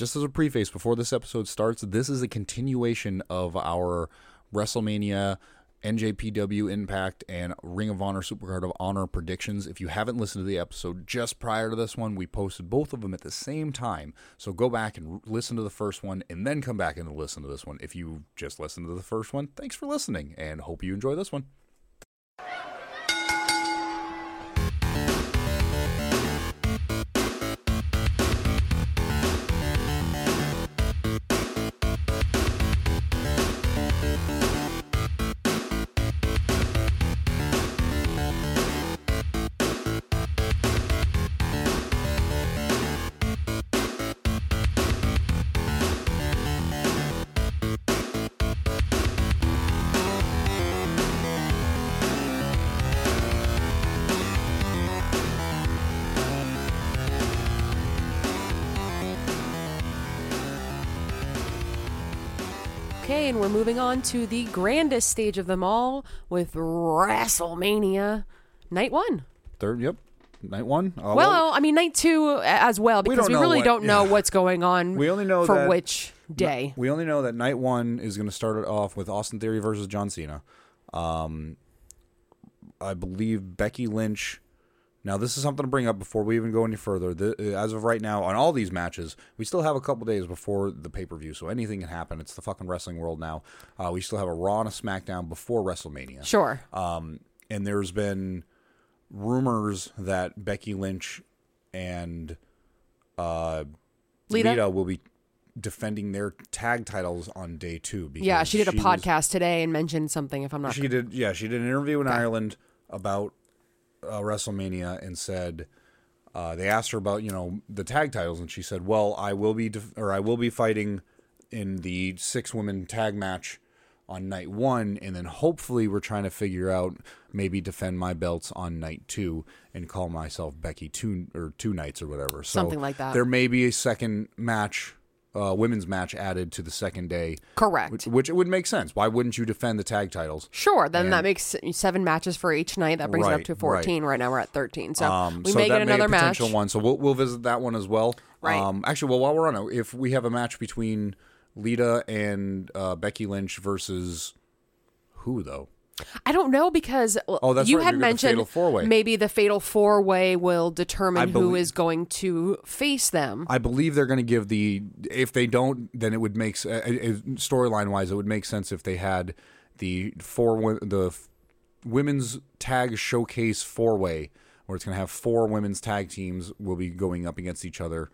Just as a preface, before this episode starts, this is a continuation of our WrestleMania, NJPW Impact, and Ring of Honor Supercard of Honor predictions. If you haven't listened to the episode just prior to this one, we posted both of them at the same time. So go back and listen to the first one and then come back and listen to this one. If you just listened to the first one, thanks for listening and hope you enjoy this one. And we're moving on to the grandest stage of them all with WrestleMania Night One. Third, yep. Night one. Well, I mean night two as well because don't we, really what- don't know yeah. what's going on. We only know for which day. We only know that night one is going to start it off with Austin Theory versus John Cena. Um, I believe Becky Lynch. Now, this is something to bring up before we even go any further. The, as of right now, on all these matches, we still have a couple days before the pay per view, so anything can happen. It's the fucking wrestling world now. Uh, we still have a Raw and a SmackDown before WrestleMania. Sure. Um, and there's been rumors that Becky Lynch and uh, Lita? Lita will be defending their tag titles on day two. Because yeah, she did a was- podcast today and mentioned something. If I'm not she did, yeah, she did an interview in Ireland about uh, WrestleMania and said uh, they asked her about you know the tag titles and she said, "Well, I will be def- or I will be fighting in the six women tag match on night one, and then hopefully we're trying to figure out maybe defend my belts on night two and call myself Becky two or two nights or whatever. So Something like that. There may be a second match." Uh, women's match added to the second day, correct. which, which it would make sense. Why wouldn't you defend the tag titles? Sure, then And- that makes seven matches for each night. That brings it up to 14. Right. now we're at 13. So Um, we so may get another may potential match. one. So we'll we'll visit that one as well. Right. Um, actually, well, while we're on it, if we have a match between Lita and uh, Becky Lynch versus who though? I don't know because Oh, that's you right, had the mentioned fatal maybe the fatal four way will determine I who believe- is going to face them. I believe they're going to give the. If they don't, then it would make s- uh, uh, storyline wise, it would make sense if they had the four the women's tag showcase four way, where it's going to have four women's tag teams will be going up against each other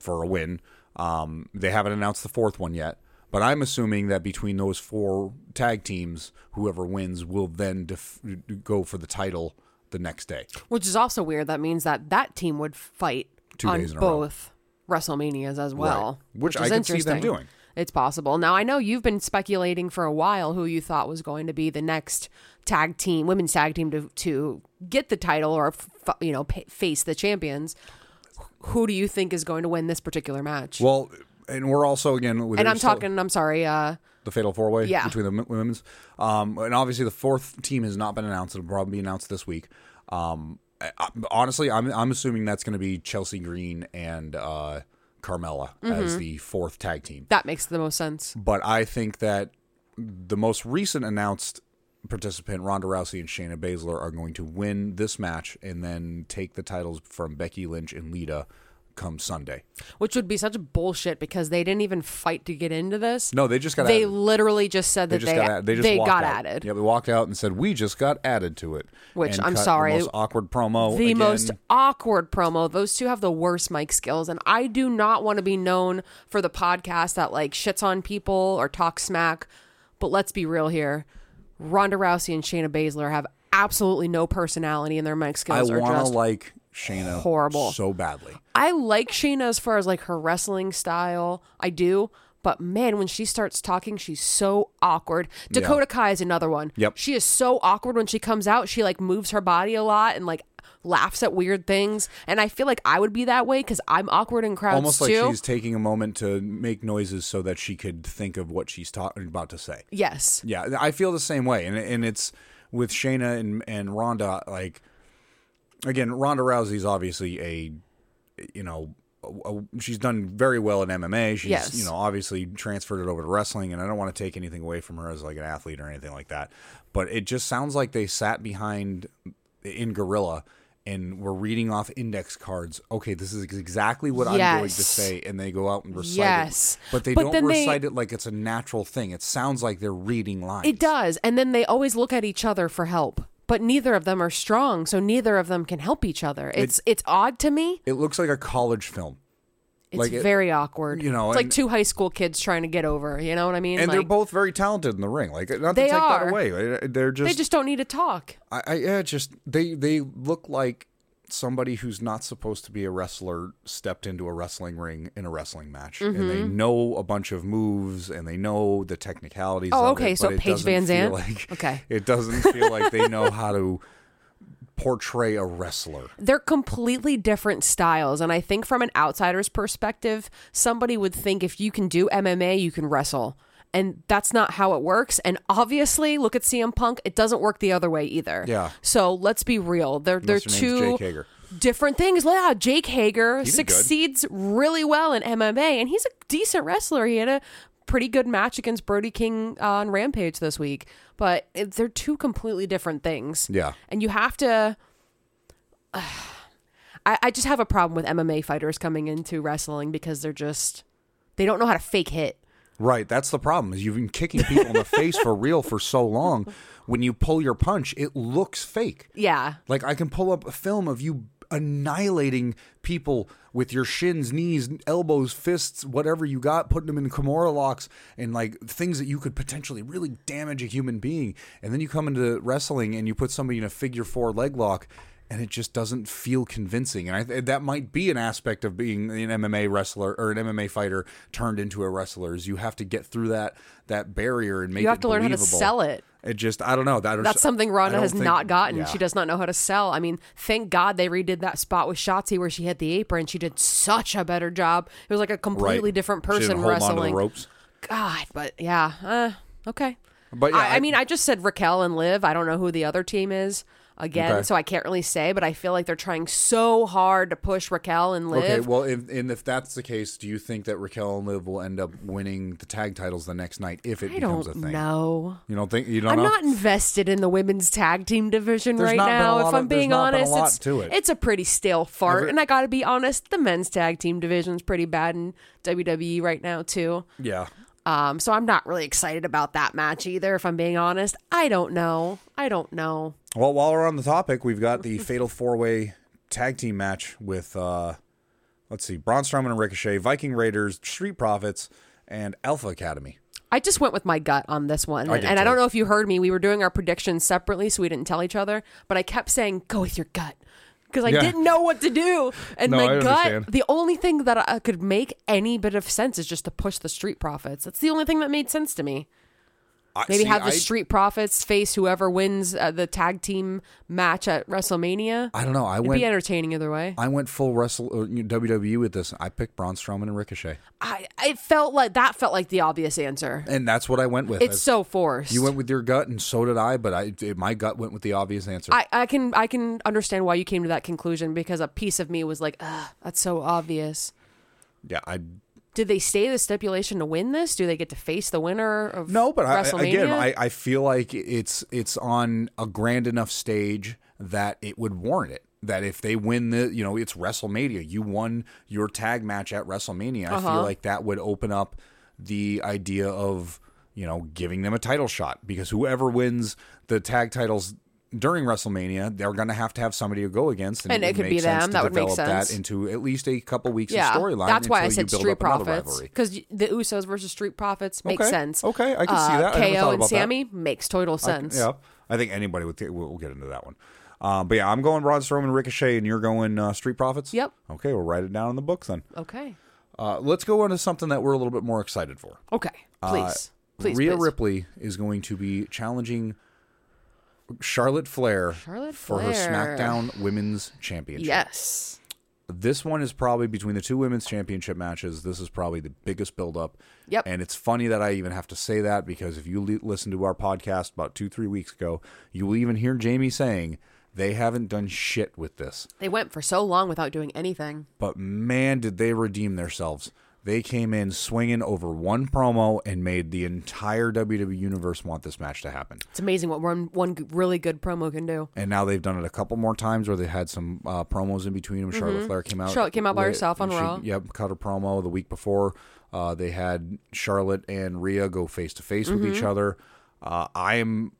for a win. Um, they haven't announced the fourth one yet, but I'm assuming that between those four tag teams, whoever wins will then def- go for the title the next day. Which is also weird. That means that that team would fight Two on days in a row. both WrestleManias as well. Which I is can see them interesting. doing. It's possible. Now I know you've been speculating for a while who you thought was going to be the next tag team, women's tag team to to get the title or f- you know face the champions. Who do you think is going to win this particular match? Well, and we're also again, with and I'm talking. I'm sorry. Uh, the fatal four way Yeah. between the m- women's. Um, and obviously the fourth team has not been announced. It'll probably be announced this week. Um, I, I- honestly, I'm I'm assuming that's going to be Chelsea Green and uh, Carmella Mm-hmm. as the fourth tag team. that makes the most sense. But I think that the most recent announced participant, Ronda Rousey and Shayna Baszler, are going to win this match and then take the titles from Becky Lynch and Lita come Sunday. Which would be such bullshit because they didn't even fight to get into this. No, they just got they added. literally just said They that just they got added. They just they got out. added. Yeah, they walked out and said we just got added to it. Which, I'm sorry, the most awkward promo. the again. most awkward promo. Those two have the worst mic skills, and I do not want to be known for the podcast that like shits on people or talks smack. But let's be real here: Ronda Rousey and Shayna Baszler have absolutely no personality, and their mic skills I are want to just. like Shayna horrible. so badly. I like Shayna as far as like her wrestling style. I do. But man, when she starts talking, she's so awkward. Dakota Kai is another one. Yep. She is so awkward when she comes out. She like moves her body a lot and like laughs at weird things. And I feel like I would be that way because I'm awkward in crowds Almost like too. she's taking a moment to make noises so that she could think of what she's ta- about to say. yes. Yeah, I feel the same way, and and it's with Shayna and and Ronda. Like again, Ronda Rousey's obviously a you know a, she's done very well in MMA. She's Yes. you know obviously transferred it over to wrestling, and I don't want to take anything away from her as like an athlete or anything like that. But it just sounds like they sat behind in Gorilla and were reading off index cards. Okay, this is exactly what I'm going to say, and they go out and recite Yes. it. But they But don't then they- recite it like it's a natural thing. It sounds like they're reading lines. It does. And then they always look at each other for help. But neither of them are strong, so neither of them can help each other. It's it's odd to me. It looks like a college film. It's Like it- very awkward. you know, it's like and- two high school kids trying to get over. You know what I mean? And they're Like, both very talented in the ring. Like not to They take are. that away. They're just they just don't need to talk. I, I yeah, just they they look like somebody who's not supposed to be a wrestler stepped into a wrestling ring in a wrestling match, and they Mm-hmm. know a bunch of moves and they know the technicalities. Oh, of okay, it, so it Paige doesn't VanZant? Like, Okay. it doesn't feel like they know how to portray a wrestler. They're completely different styles. And I think from an outsider's perspective, somebody would think if you can do MMA, you can wrestle. And that's not how it works. And obviously, look at CM Punk, it doesn't work the other way either. Yeah. So let's be real. They're they're Unless your name's two different things. Yeah, Jake Hager did good. succeeds really well in MMA, and he's a decent wrestler. He had a pretty good match against Brody King uh, on Rampage this week, but it, they're two completely different things. Yeah. and you have to. I, I just have a problem with MMA fighters coming into wrestling because they're just they don't know how to fake hit. Right, that's the problem. Is you've been kicking people in the face for real for so long. When you pull your punch, it looks fake. Yeah, Like I can pull up a film of you annihilating people with your shins, knees, elbows, fists, whatever you got, putting them in Kimura locks and like things that you could potentially really damage a human being. And then you come into wrestling and you put somebody in a figure four leg lock. And it just doesn't feel convincing, and I, that might be an aspect of being an MMA wrestler or an MMA fighter turned into a wrestler. Is you have to get through that that barrier and make you have to learn how to sell it. It just I don't know. That That's something Ronda has think- not gotten. yeah. She does not know how to sell. I mean, thank God they redid that spot with Shotzi where she hit the apron. She did such a better job. It was like a completely Right. different person hold onto the wrestling. ropes. God, but yeah, uh, okay. But yeah, I, I I- mean, I just said Raquel and Liv. I don't know who the other team is again, Okay. so I can't really say. But I feel like they're trying so hard to push Raquel and Liv. Okay, well, if, and if that's the case, do you think that Raquel and Liv will end up winning the tag titles the next night if it I becomes a thing? know. You don't think you don't I'm know? not invested in the women's tag team division There's right not been a now. If I'm being not been a honest, lot it's to it. it's a pretty stale fart. Ever- and I got to be honest, the men's tag team division's pretty bad in WWE right now too. yeah. Um, so I'm not really excited about that match either. If I'm being honest, I don't know. I don't know. Well, while we're on the topic, we've got the Fatal Four Way Tag Team match with, uh, let's see, Braun Strowman and Ricochet, Viking Raiders, Street Profits, and Alpha Academy. I just went with my gut on this one. I And, and I don't know if you heard me. We were doing our predictions separately, so we didn't tell each other. But I kept saying, go with your gut. Because I Yeah. didn't know what to do. And No, my I gut, understand. the only thing that I could make any bit of sense is just to push the Street Profits. That's the only thing that made sense to me. I- Maybe see, have the I- Street Profits face whoever wins uh, the tag team match at WrestleMania. I don't know. I It'd went. be entertaining either way. I went full wrestle uh, WWE with this. I picked Braun Strowman and Ricochet, I, I felt like that felt like the obvious answer. and that's what I went with. It's As- so forced. you went with your gut, and so did I. But I, it, my gut went with the obvious answer. I, I can I can understand why you came to that conclusion because a piece of me was like, Ugh, that's so obvious. yeah, I Did they stay the stipulation to win this? Do they get to face the winner of No, but I, again, I, I feel like it's it's on a grand enough stage that it would warrant it. That if they win the, you know, it's WrestleMania. You won your tag match at WrestleMania. I Uh-huh. feel like that would open up the idea of you know giving them a title shot because whoever wins the tag titles during WrestleMania, they're going to have to have somebody to go against, And it would could be sense them. to that would make develop sense. that into at least a couple weeks yeah, of storyline. that's why I said Street Profits because the Usos versus Street Profits makes Okay, sense. okay, I can see Uh, that. I never KO and about that. Sami makes total sense. Yeah, I think anybody would. We'll, we'll get into that one. Um, but yeah, I'm going Braun Strowman, Ricochet, and you're going uh, Street Profits. Yep. Okay, we'll write it down in the books then. Okay. Uh, let's go into something that we're a little bit more excited for. Okay. Please. please. Uh, Rhea please. Ripley is going to be challenging Charlotte Flair Charlotte for her SmackDown Women's Championship. Yes. This one is probably between the two women's championship matches. This is probably the biggest buildup. Yep. And it's funny that I even have to say that because if you li- listen to our podcast about two, three weeks ago, you will even hear Jamie saying They haven't done shit with this. They went for so long without doing anything. But man, did they redeem themselves. They came in swinging over one promo and made the entire WWE universe want this match to happen. It's amazing what one one really good promo can do. And now they've done it a couple more times where they had some uh, promos in between them. Charlotte Flair came out. Mm-hmm. Charlotte came out by herself on she- Raw. Yep, cut a promo the week before. Uh, they had Charlotte and Rhea go face to face with Mm-hmm. each other. Uh, I am.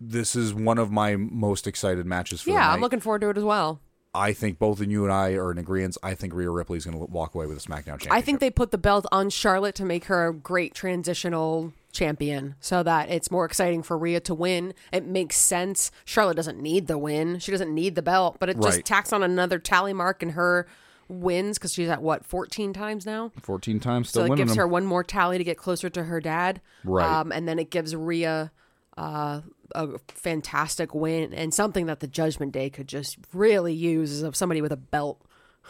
This is one of my most excited matches for the Yeah, I'm looking forward to it as well. I think both of you and I are in agreement. I think Rhea Ripley is going to walk away with a SmackDown championship. I think they put the belt on Charlotte to make her a great transitional champion so that it's more exciting for Rhea to win. It makes sense. Charlotte doesn't need the win. She doesn't need the belt, but it just Right. tacks on another tally mark in her wins because she's at what 14 times now. 14 times still So it gives them. her one more tally to get closer to her dad. Right. Um, and then it gives Rhea uh, a fantastic win and something that the Judgment Day could just really use is of somebody with a belt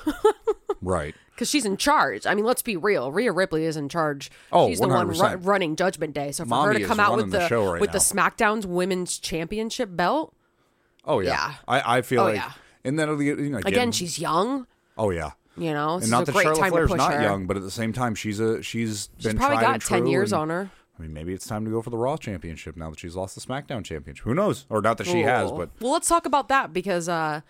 right. because she's in charge. I mean, let's be real. Rhea Ripley is in charge. Oh, she's the one ru- 100%. running Judgment Day. So for her Mommy to come out with the the, right with the. SmackDown's Women's Championship belt Oh yeah. Yeah. I, I feel Oh, like yeah. and then you know, again, again, she's young. oh yeah. You know, And not that great Charlotte time Flair's to push not her. young, but at the same time she's a she's been Probably got ten years and- on her. I mean, maybe it's time to go for the Raw Championship now that she's lost the SmackDown Championship. Who knows? Or not that she has, but well, let's talk about that because uh,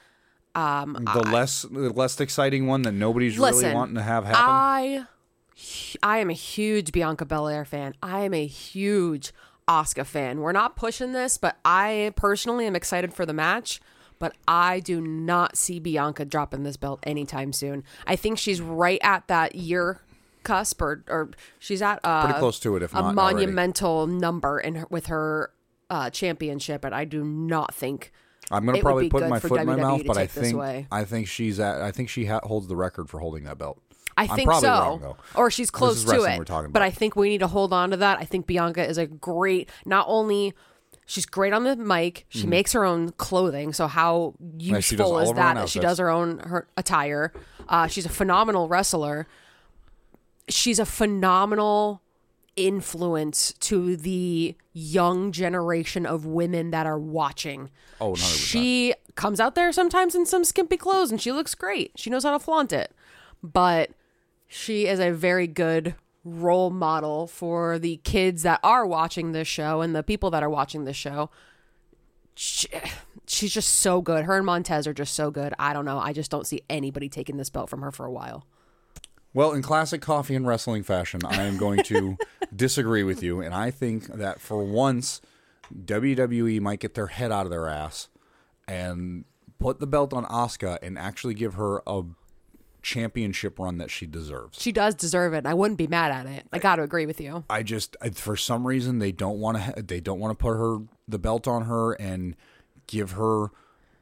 the less the less exciting one that nobody's Listen, really wanting to have happen. I I am a huge Bianca Belair fan. I am a huge Asuka fan. We're not pushing this, but I personally am excited for the match. But I do not see Bianca dropping this belt anytime soon. I think she's right at that year cusp, or, or she's at uh, Pretty close to it, if a not already. monumental number in her, with her uh, championship. And I do not think I'm gonna probably put my foot in my mouth, but I think. I think she's at I think she ha- holds the record for holding that belt. I I'm think so. wrong. Or she's close to it. we're talking But. I think we need to hold on to that. I think Bianca is a great not only she's great on the mic, she makes her own clothing. So how Mm-hmm. useful is of her own that that she does her own her attire. Uh, she's a phenomenal wrestler. She's a phenomenal influence to the young generation of women that are watching. Oh, 100%. She comes out there sometimes in some skimpy clothes and she looks great. She knows how to flaunt it. But she is a very good role model for the kids that are watching this show and the people that are watching this show. She, she's just so good. Her and Montez are just so good. I don't know. I just don't see anybody taking this belt from her for a while. Well, in classic coffee and wrestling fashion, I am going to disagree with you, and I think that for once, WWE might get their head out of their ass and put the belt on Asuka and actually give her a championship run that she deserves. She does deserve it. and I wouldn't be mad at it. I got to agree with you. I just I- for some reason they don't want to they don't want to put her the belt on her and give her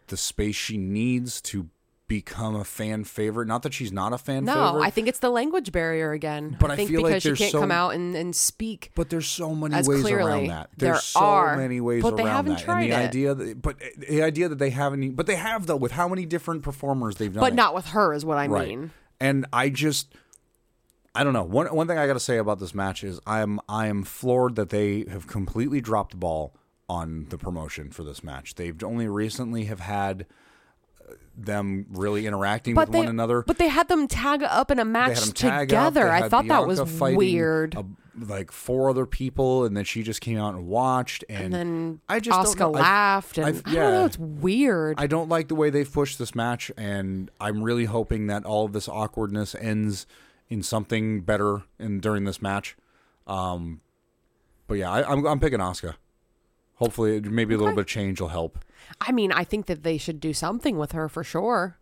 the space she needs to become a fan favorite. Not that she's not a fan favorite. No, favorite. I think it's the language barrier again. But I think feel like because she can't so- come out and, and speak. But there's so many ways clearly, around that. there There's so are, many ways but they around haven't that. tried and the it. idea that, but the idea that they haven't, but they have though with how many different performers they've done, But it. not with her, is what I right. mean. And I just, I don't know. One one thing I got to say about this match is I am I am floored that they have completely dropped the ball on the promotion for this match. They've only recently have had them really interacting But with they, one another. but they had them tag up in a match had them tag up. together. I thought that was weird. a- like four other people, and then she just came out and watched. And, and then I just Asuka. I- laughed, and I, I've- don't know. yeah. It's weird. I don't like the way they've pushed this match, and I'm really hoping that all of this awkwardness ends in something better in during this match. Um, but yeah, I, I'm I'm picking Asuka. Hopefully, maybe a little bit of change will help. I mean, I think that they should do something with her for sure.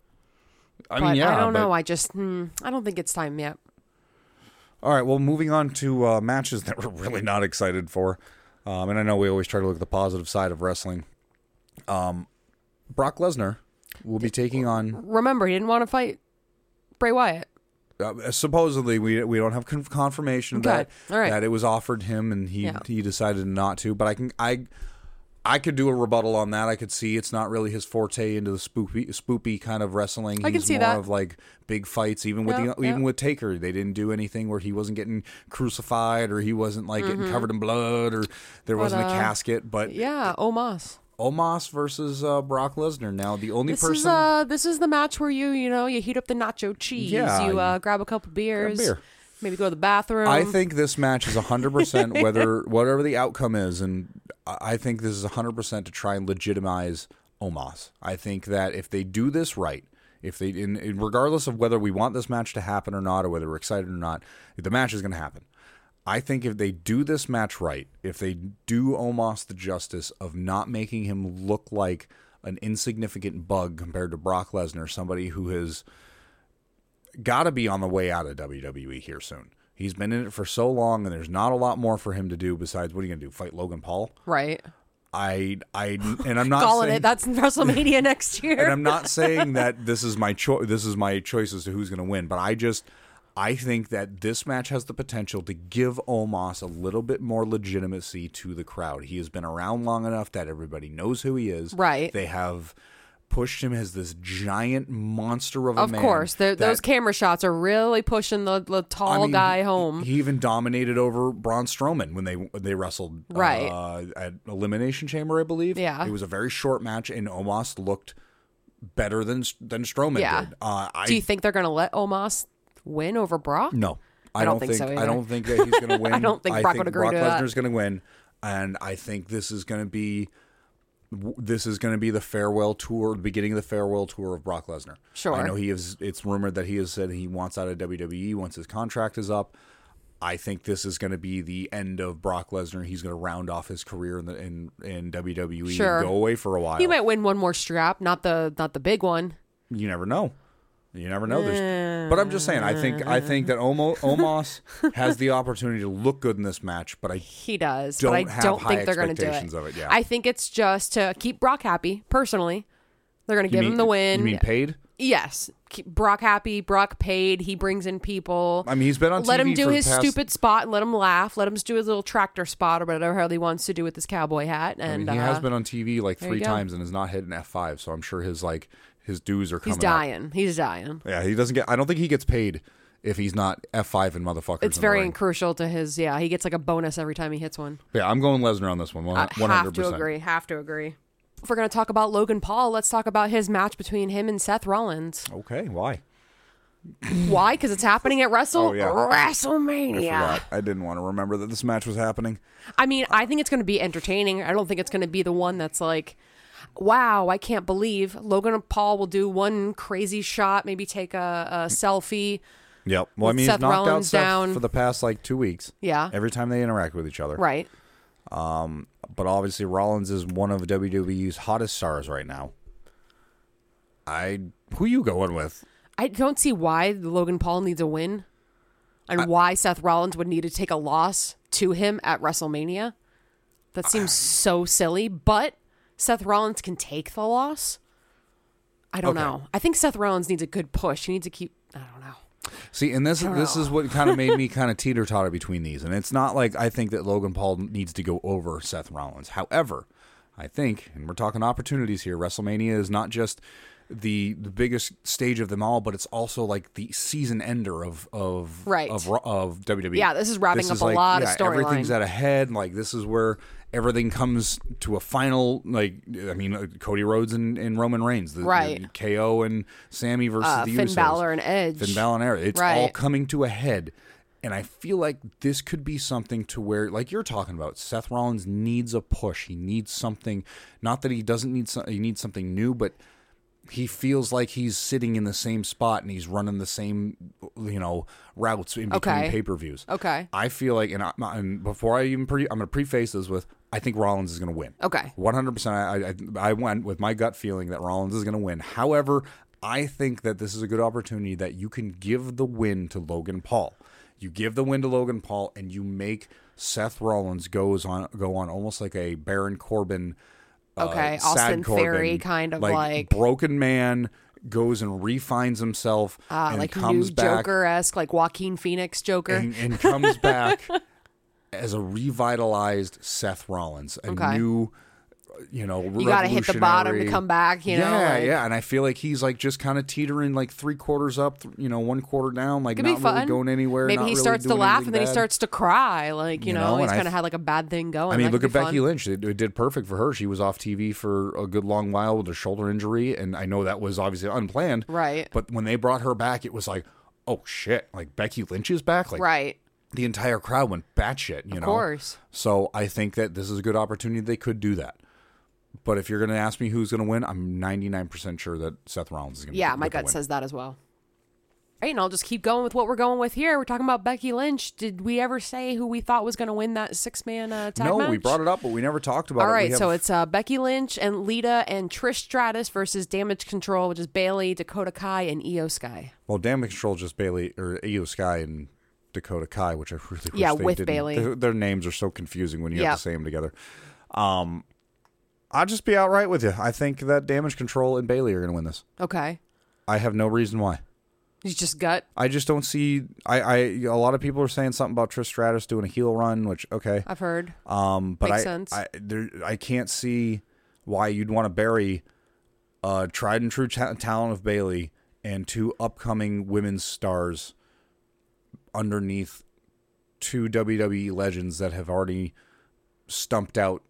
I But mean, yeah, I don't but- know. I just, hmm, I don't think it's time yet. All right, well, moving on to uh, matches that we're really not excited for, um, and I know we always try to look at the positive side of wrestling. Um, Brock Lesnar will be taking on Remember, he didn't want to fight Bray Wyatt. uh, supposedly we we don't have con- confirmation of that All right. that it was offered him and he Yeah. he decided not to but i can i i could do a rebuttal on that i could see it's not really his forte into the spoopy spoopy kind of wrestling I can he's see more that. of like big fights even with Yeah, the, even with taker they didn't do anything where he wasn't getting crucified or he wasn't like getting covered in blood or there wasn't a Mm-hmm. uh, casket but Yeah, Omos. Omos versus uh, Brock Lesnar. Now, the only This person. is uh this is the match where you you know you heat up the nacho cheese. Yeah, you you- uh, grab a couple beers. beer. Maybe go to the bathroom. I think this match is 100% whether whatever the outcome is and I think this is 100% to try and legitimize Omos. I think that if they do this right, if they in, in regardless of whether we want this match to happen or not or whether we're excited or not, the match is going to happen. I think if they do this match right, if they do Omos the justice of not making him look like an insignificant bug compared to Brock Lesnar, somebody who has got to be on the way out of WWE here soon. He's been in it for so long, and there's not a lot more for him to do besides what are you gonna do? Fight Logan Paul? right. I, I, and I'm not Calling saying, it. That's WrestleMania next year. and. I'm not saying that this is my choice. This is my choice as to who's going to win. But I just, I think that this match has the potential to give Omos a little bit more legitimacy to the crowd. He has been around long enough that everybody knows who he is. Right. They have pushed him as this giant monster of a Of man. Of course, the, that- those camera shots are really pushing the, the tall I mean, guy home. He even dominated over Braun Strowman when they when they wrestled Right. uh, at Elimination Chamber, I believe. Yeah. it was a very short match, and Omos looked better than than Strowman Yeah. did. Uh, I Do you think they're going to let Omos win over Brock? no, I, don't don't, think so I don't think that he's going to win. I don't think Brock would agree Brock to that. Lesnar's going to win, and I think this is going to be. This is going to be the farewell tour, the beginning of the farewell tour of Brock Lesnar. Sure. I know he is. It's rumored that he has said he wants out of WWE once his contract is up. I think this is going to be the end of Brock Lesnar. He's going to round off his career in the, in, in WWE Sure. and go away for a while. He might win one more strap, not the not the big one. You never know. You never know. There's, but I'm just saying. I think I think that Omo, Omos has the opportunity to look good in this match. But I He does, Don't but I don't think they're going to do it. it, yeah. I think it's just to keep Brock happy. Personally, they're going to give mean, him the win. You mean paid? yes, keep Brock happy. Brock paid. He brings in people. I mean, he's been on let TV him do his past- stupid spot and let him laugh. Let him do his little tractor spot or whatever he wants to do with his cowboy hat. And I mean, he uh, has been on TV like three times and has not hit an F5. So I'm sure his like his dues are coming. he's up. dying. He's dying. Yeah, he doesn't get. I don't think he gets paid if he's not F5 and motherfuckers. It's very crucial to his. Yeah, he gets like a bonus every time he hits one. Yeah, I'm going Lesnar on this one. I 100. have to agree. Have to agree. If we're going to talk about Logan Paul, let's talk about his match between him and Seth Rollins. Okay, why? Why? Because it's happening at Wrestle Oh, yeah. WrestleMania. Forgot. I didn't want to remember that this match was happening. I mean, I think it's going to be entertaining. I don't think it's going to be the one that's like, wow, I can't believe Logan and Paul will do one crazy shot, maybe take a, a selfie. Yep. Well, I mean, Seth he's knocked out Rollins Seth down. for the past like two weeks. Yeah. Every time they interact with each other. Right. Um, but obviously, Rollins is one of WWE's hottest stars right now. I who you going with? I don't see why Logan Paul needs a win and why Seth Rollins would need to take a loss to him at WrestleMania. That seems so silly, but Seth Rollins can take the loss. I don't Okay. know. I think Seth Rollins needs a good push. He needs to keep. I don't know. See, and this this is what kind of made me kind of teeter totter between these. And it's not like I think that Logan Paul needs to go over Seth Rollins. However, I think, and we're talking opportunities here. WrestleMania is not just the the biggest stage of them all, but it's also like the season ender of of Right. of, of WWE. Yeah, this is wrapping up a like, lot of storylines. Everything's storyline. at a head. Like this is where everything comes to a final. Like I mean, uh, Cody Rhodes and, and Roman Reigns, the, Right. the KO and Sami versus Uh, the Finn Usos. Balor and Edge. Finn Balor and Eric. It's all coming to a head. And I feel like this could be something to where, like you're talking about, Seth Rollins needs a push. He needs something. Not that he doesn't need some, he needs something new, but he feels like he's sitting in the same spot and he's running the same, you know, routes in between Okay. pay per views. Okay. I feel like, and, I, and before I even pre, I'm going to preface this with, I think Rollins is going to win. Okay. 100%. I, I, I went with my gut feeling that Rollins is going to win. However, I think that this is a good opportunity that you can give the win to Logan Paul. You give the win to Logan Paul, and you make Seth Rollins goes on go on almost like a Baron Corbin. Uh, Okay, sad Austin Corbin, Theory kind of like- broken man goes and refines himself Uh, and like new comes back Joker esque, like Joaquin Phoenix Joker. and, and comes back as a revitalized Seth Rollins, a Okay. new you know, You got to hit the bottom to come back. You know, yeah, like- yeah, and I feel like he's like just kind of teetering, like three quarters up, th- you know, one quarter down, like not really going anywhere. Maybe he really starts to laugh and then he starts to cry. Like you, You know, know, he's kind of had like a bad thing going. I mean, That look at be Becky. Lynch. It, it did perfect for her. She was off TV for a good long while with a shoulder injury, and I know that was obviously unplanned. Right. But when they brought her back, it was like, oh shit! Like Becky Lynch is back. Like Right. the entire crowd went batshit. You know. Of course. So I think that this is a good opportunity. They could do that. But if you're going to ask me who's going to win, I'm 99% sure that Seth Rollins is going to. Be. Yeah, my gut says that as well. Right, and I'll just keep going with what we're going with here. We're talking about Becky Lynch. Did we ever say who we thought was going to win that six man uh, tag No, match? we brought it up, but we never talked about All it. All right, We so it's uh, Becky Lynch and Lita and Trish Stratus versus Damage Control, which is Bayley, Dakota Kai, and Iyo Sky. well, Damage Control just Bayley or Iyo Sky and Dakota Kai, which I really wish Yeah, they with didn't. Bayley. Their, their names are so confusing when you Yep. have to say them together. Um, I'll just be outright with you. I think that Damage Control and Bayley are going to win this. Okay, I have no reason why. you just gut. I just don't see. I, I a lot of people are saying something about Trish Stratus doing a heel run, which okay. I've heard. Um, but Makes I, sense. I there I can't see why you'd want to bury a tried and true ta- talent of Bayley and two upcoming women's stars underneath two WWE legends that have already stumped out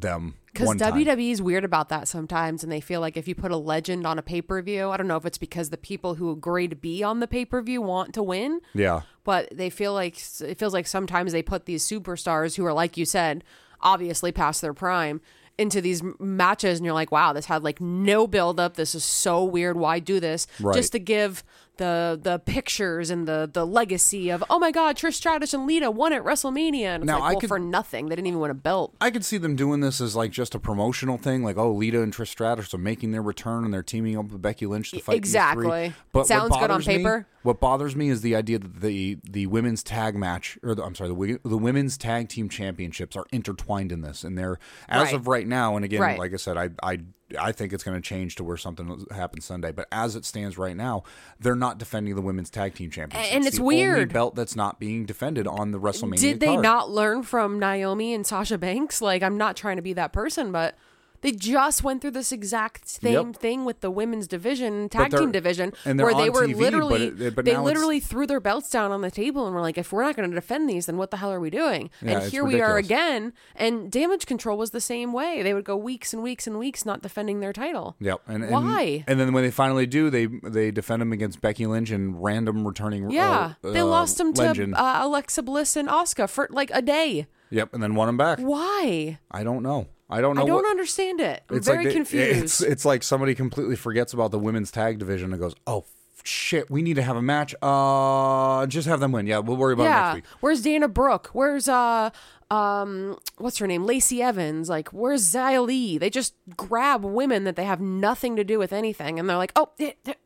them Because. WWE is weird about that sometimes, and they feel like if you put a legend on a pay per view, I don't know if it's because the people who agree to be on the pay per view want to win, yeah, but they feel like it feels like sometimes they put these superstars who are like you said obviously past their prime into these matches and you're like wow this had like no build up this is so weird why do this Right. just to give the the pictures and the the legacy of oh my god Trish Stratus and Lita won at WrestleMania and it's Now, like I well could- for nothing they didn't even win a belt I could see them doing this as like just a promotional thing, like oh, Lita and Trish Stratus are making their return and they're teaming up with Becky Lynch to fight Exactly. But sounds good on bothers me- paper. what bothers me is the idea that the the women's tag match, or the, I'm sorry, the the women's tag team championships are intertwined in this, and they're as Right. of right now. And again, Right. like I said, I I I think it's going to change to where something happens Sunday. But as it stands right now, they're not defending the women's tag team championships. And it's only weird. belt that's not being defended on the WrestleMania. Did they card. not learn from Naomi and Sasha Banks? Like, I'm not trying to be that person, but they just went through this exact same Yep. thing with the women's division, tag team division, where they were TV, but literally it- but they it's- literally threw their belts down on the table and were like, if we're not going to defend these, then what the hell are we doing? Yeah, and here we are again. And Damage Control was the same way. They would go weeks and weeks and weeks not defending their title. Yep. And, and Why? And then when they finally do, they they defend them against Becky Lynch and random returning. Yeah, uh, they uh, lost them to uh, Alexa Bliss and Asuka for like a day. Yep, and then won him back. Why? I don't know. I don't know. I don't what, understand it. I'm it's very like they- confused. It's it's like somebody completely forgets about the women's tag division and goes, "Oh shit, we need to have a match. Uh, just have them win. Yeah, we'll worry about it next week." Where's Dana Brooke? Where's uh um what's her name? Lacey Evans. Like where's Li? They just grab women that they have nothing to do with anything and they're like, "Oh,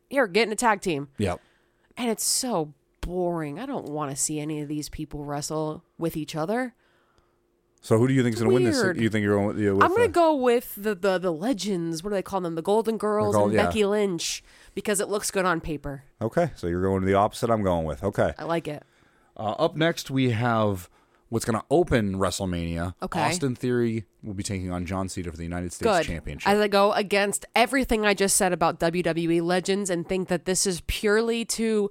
here, get in a tag team." Yep. And it's so boring. I don't want to see any of these people wrestle with each other. So who do you think is going to win this? Weird. You think you're going with, you with I'm going to go with the, the the legends. What do they call them? The Golden Girls called- and yeah. Becky Lynch because it looks good on paper. Okay, so you're going to the opposite. I'm going with. Okay. I like it. Uh, up next, we have what's going to open WrestleMania. Okay. Austin Theory will be taking on John Cena for the United States Good. Championship. As I go against everything I just said about WWE legends and think that this is purely to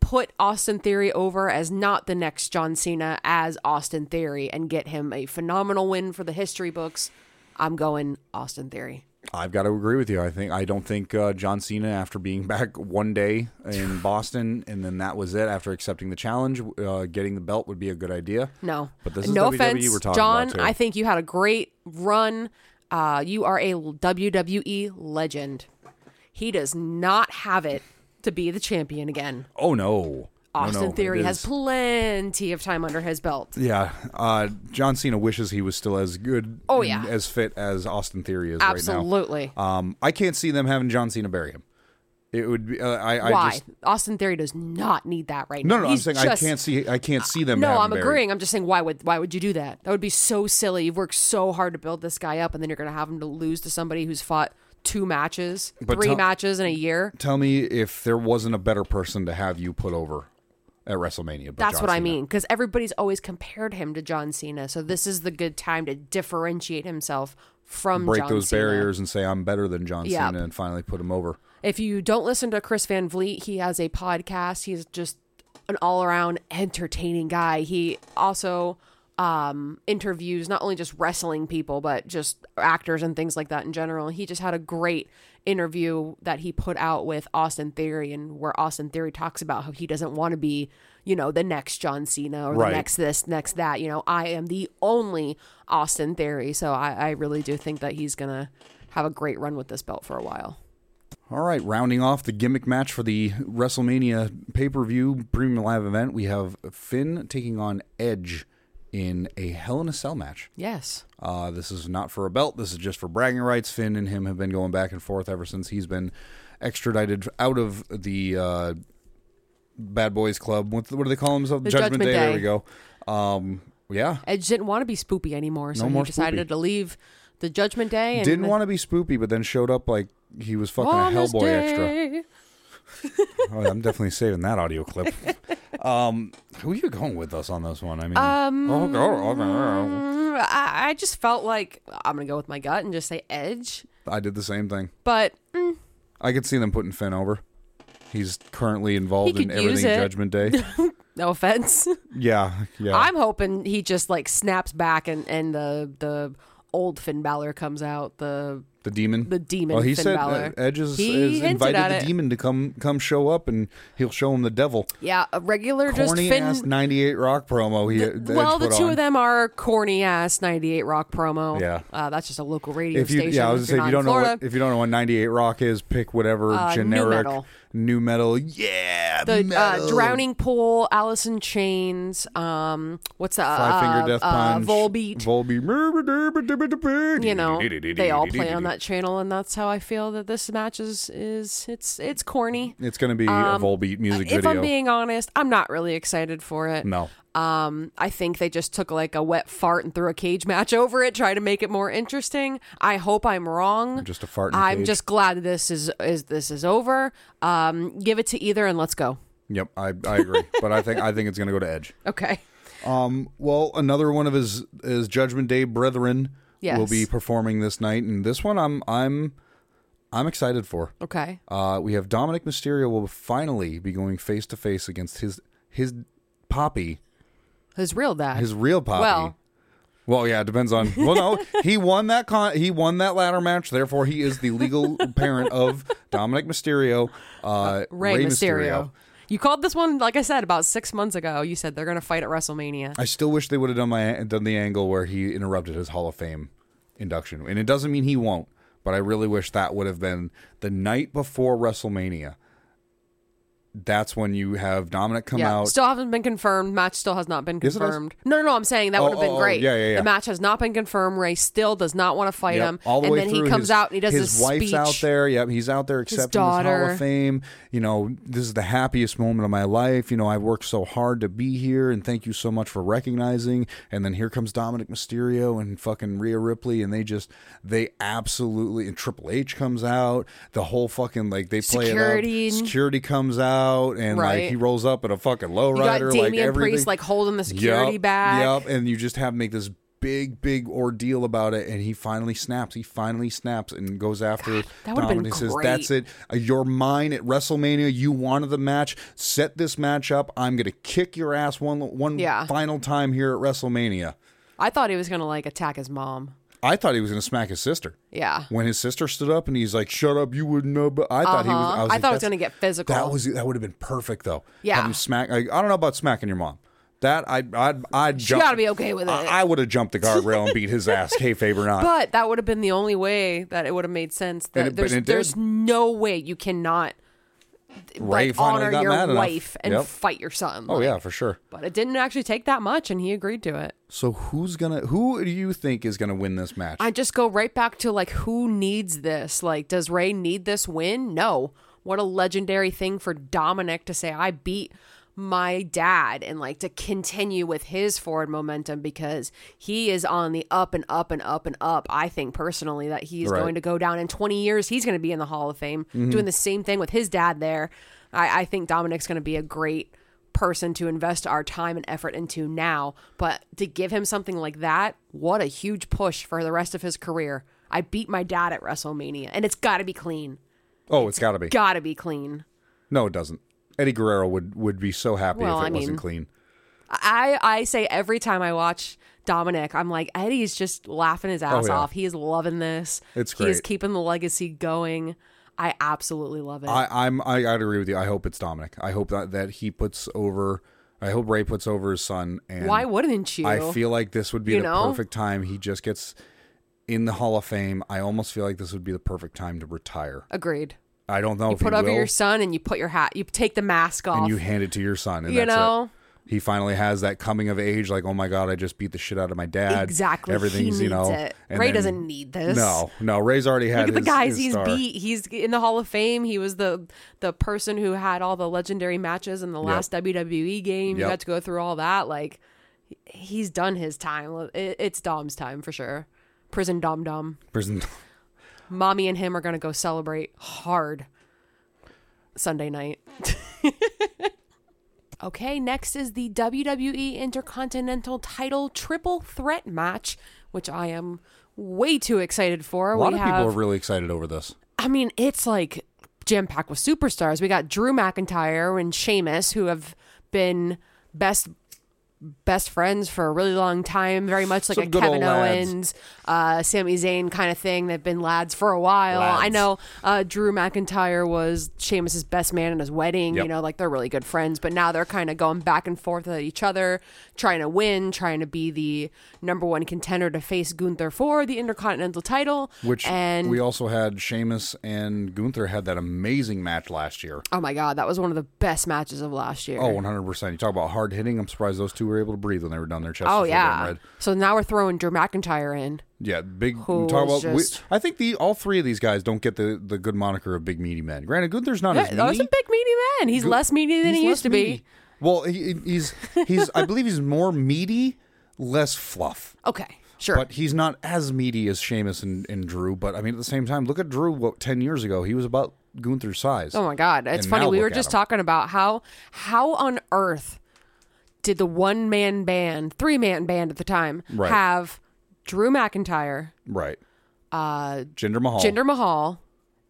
put Austin Theory over as not the next John Cena as Austin Theory and get him a phenomenal win for the history books. I'm going Austin Theory. I've got to agree with you. I think I don't think uh, John Cena, after being back one day in Boston and then that was it, after accepting the challenge, uh, getting the belt would be a good idea. No. But this is no WWE offense, we're talking John. about, too. I think you had a great run. Uh, you are a WWE legend. He does not have it to be the champion again. Oh no, Austin no, no, Theory has plenty of time under his belt. Yeah, uh, John Cena wishes he was still as good, Oh, yeah. as fit as Austin Theory is right now. Absolutely. Um, I can't see them having John Cena bury him. It would be. Uh, I, I Why? just Austin Theory does not need that right no, now. no. He's I'm saying just- I can't see. I can't see them. No, I'm agreeing. I'm just saying why would why would you do that? That would be so silly. You've worked so hard to build this guy up, and then you're going to have him to lose to somebody who's fought two matches, But three tell- matches in a year. Tell me if there wasn't a better person to have you put over at WrestleMania. But That's John what I mean. Because everybody's always compared him to John Cena. So this is the good time to differentiate himself from Break John those Cena. barriers and say I'm better than John Yep. Cena and finally put him over. If you don't listen to Chris Van Vliet, he has a podcast. He's just an all around entertaining guy. He also um, interviews not only just wrestling people, but just actors and things like that in general. He just had a great interview that he put out with Austin Theory, and where Austin Theory talks about how he doesn't want to be, you know, the next John Cena or Right. the next this, next that. You know, I am the only Austin Theory. So I, I really do think that he's going to have a great run with this belt for a while. All right, rounding off the gimmick match for the WrestleMania pay per view premium live event, we have Finn taking on Edge in a Hell in a Cell match. Yes. Uh, this is not for a belt. This is just for bragging rights. Finn and him have been going back and forth ever since he's been extradited out of the uh, Bad Boys Club. What, what do they call themselves? The Judgment, Judgment Day. There we go. Um, yeah, Edge didn't want to be spoopy anymore, so No he decided spoopy. to leave the Judgment Day. And didn't want to be spoopy, but then showed up like he was fucking On a Hellboy extra. Oh, I'm definitely saving that audio clip. um, who are you going with us on this one? I mean, Um, oh, oh, I, I just felt like I'm gonna go with my gut and just say Edge, I did the same thing. but mm, I could see them putting Finn over. He's currently involved He in could use everything it. Judgment Day. no offense. yeah, yeah. I'm hoping he just like snaps back and and the the old Finn Balor comes out. The the demon. the demon Well, he Finn said Balor. uh, Edge is, He hinted invited at the it. demon to come come show up, and he'll show him the devil. yeah, a regular just Corny Finn. ass '98 rock promo. He well, the put two on. of them are corny ass '98 rock promo. Yeah. uh, that's just a local radio If you, station. yeah, I was if gonna say you're if you not don't know Florida. what if you don't know what '98 rock is, pick whatever Uh, nu generic metal. New metal. Yeah, the uh, drowning pool, Alice in Chains. Um, what's that? Five uh, Finger Death uh, Punch, Volbeat. Volbeat. You know, they all play on that channel, and that's how I feel that this match is. Is it's it's corny. It's going to be a Volbeat music Um, If video. I'm being honest, I'm not really excited for it. no, Um, I think they just took like a wet fart and threw a cage match over it, try to make it more interesting. I hope I'm wrong. just a fart. In a I'm cage. just glad this is is this is over. Um, give it to either and let's go. Yep, I, I agree, but I think I think it's going to go to Edge. Okay. Um, well, another one of his his Judgment Day brethren Yes. will be performing this night, and this one I'm I'm I'm excited for. Okay. Uh, we have Dominic Mysterio will finally be going face to face against his his poppy, His real dad. his real poppy. Well- Well, yeah, it depends on. Well, no, he won that con. He won that ladder match. Therefore, he is the legal parent of Dominic Mysterio, uh, Rey, Mysterio. You called this one, like I said, about six months ago. You said they're going to fight at WrestleMania. I still wish they would have done my done the angle where he interrupted his Hall of Fame induction, and it doesn't mean he won't. But I really wish that would have been the night before WrestleMania. That's when you have Dominic come yeah, out. still hasn't been confirmed. Match still has not been Yes, confirmed. No, no, no. I'm saying that Oh, would have been oh, oh, oh, great. yeah, yeah, yeah. The match has not been confirmed. Rey still does not want to fight Yep, him. all the and way then through. he comes his, out and he does his this wife's speech. out there. Yep, he's out there accepting his, Hall of Fame. You know, this is the happiest moment of my life. You know, I worked so hard to be here, and thank you so much for recognizing. And then here comes Dominic Mysterio and fucking Rhea Ripley, and they just they absolutely and Triple H comes out. The whole fucking like they play Security. it up. Security comes out, and like Right. he rolls up at a fucking lowrider, like Damian everything. Priest like holding the security Yep, back. Yep, and you just have make this big, big ordeal about it, and he finally snaps. He finally snaps and goes after that would've been Dominic. Says, great. "That's it. Uh, You're mine at WrestleMania. You wanted the match. Set this match up. I'm gonna kick your ass one one Yeah. final time here at WrestleMania." I thought he was going to like attack his mom. I thought he was gonna smack his sister. Yeah. When his sister stood up and he's like, "Shut up, you wouldn't know." But I thought he was. Uh-huh. I, was I like, thought it was "That's- gonna get physical." That was that would have been perfect though. Yeah. Have him smack. Like, I don't know about smacking your mom. That I I'd I'd She jump. got to be okay with it. I, I would have jumped the guardrail and beat his ass, Hey, or not. but that would have been the only way that it would have made sense. That And it- but there's it did. there's no way you cannot Rey like honor got your mad enough. wife and Yep. fight your son. oh Like, yeah, for sure. But it didn't actually take that much, and he agreed to it. So who's gonna? Who do you think is gonna win this match? I just go right back to like, who needs this? Like, does Rey need this win? No. What a legendary thing for Dominic to say, I beat my dad and like to continue with his forward momentum because he is on the up and up and up and up. I think personally that he's Right. going to go down in 20 years. He's going to be in the Hall of Fame mm-hmm. doing the same thing with his dad there. I, I think Dominic's going to be a great person to invest our time and effort into now. But to give him something like that, what a huge push for the rest of his career. I beat my dad at WrestleMania, and it's got to be clean. Oh, it's got to be. Got to be clean. No, it doesn't. Eddie Guerrero would would be so happy Well, if it I wasn't mean- clean. I I say every time I watch Dominic, I'm like Eddie's just laughing his oh, ass Oh, yeah. off. He is loving this. It's He is keeping the legacy going. I absolutely love it. I, I'm I gotta agree with you. I hope it's Dominic. I hope that, that he puts over. I hope Rey puts over his son. And Why wouldn't you? I feel like this would be You the know? perfect time. He just gets in the Hall of Fame. I almost feel like this would be the perfect time to retire. Agreed. I don't know You put over will, your son and you put your hat. You take the mask off. and you hand it to your son. And You that's know? it. He finally has that coming of age, like, oh my god, I just beat the shit out of my dad. exactly. Everything's you know. it. Rey then- doesn't need this. No, no. Rey's already had Look at the guys his he's star. beat. He's in the Hall of Fame. He was the the person who had all the legendary matches in the last WWE game. You Yep. got to go through all that. Like he's done his time. It, it's Dom's time for sure. Prison Dom Dom. Prison. Mommy and him are gonna go celebrate hard Sunday night. okay, next is the WWE Intercontinental Title Triple Threat match, which I am way too excited for. A lot we of have, people are really excited over this. I mean, it's like jam packed with superstars. We got Drew McIntyre and Sheamus, who have been best best friends for a really long time, very much like Some a Kevin. Owens, uh, Sami Zayn kind of thing. They've been lads for a while. Lads. I know uh, Drew McIntyre was Sheamus's best man at his wedding. Yep. You know, like they're really good friends, but now they're kind of going back and forth at each other, trying to win, trying to be the number one contender to face Gunther for the Intercontinental title. Which and we also had Sheamus and Gunther had that amazing match last year. Oh my god, that was one of the best matches of last year. Oh, 100%. You talk about hard hitting. I'm surprised those two were able to breathe when they were down their chest. Oh, yeah. So now we're throwing Drew McIntyre in. Yeah, big. Who about. we- I think the all three of these guys don't get the, the good moniker of big meaty men. Granted, Gunther's not Yeah, as that was a big meaty man. He's less meaty than he used to meaty. be. Well, he, he's he's. I believe he's more meaty, less fluff. Okay, sure. But he's not as meaty as Sheamus and, and Drew. But I mean, at the same time, look at Drew. What ten years ago, he was about Gunther's size. oh my god, it's And funny. We were just talking about how how on earth did the one man band, three man band at the time, Right. have Drew McIntyre, Right. Uh, Jinder Mahal. Jinder Mahal,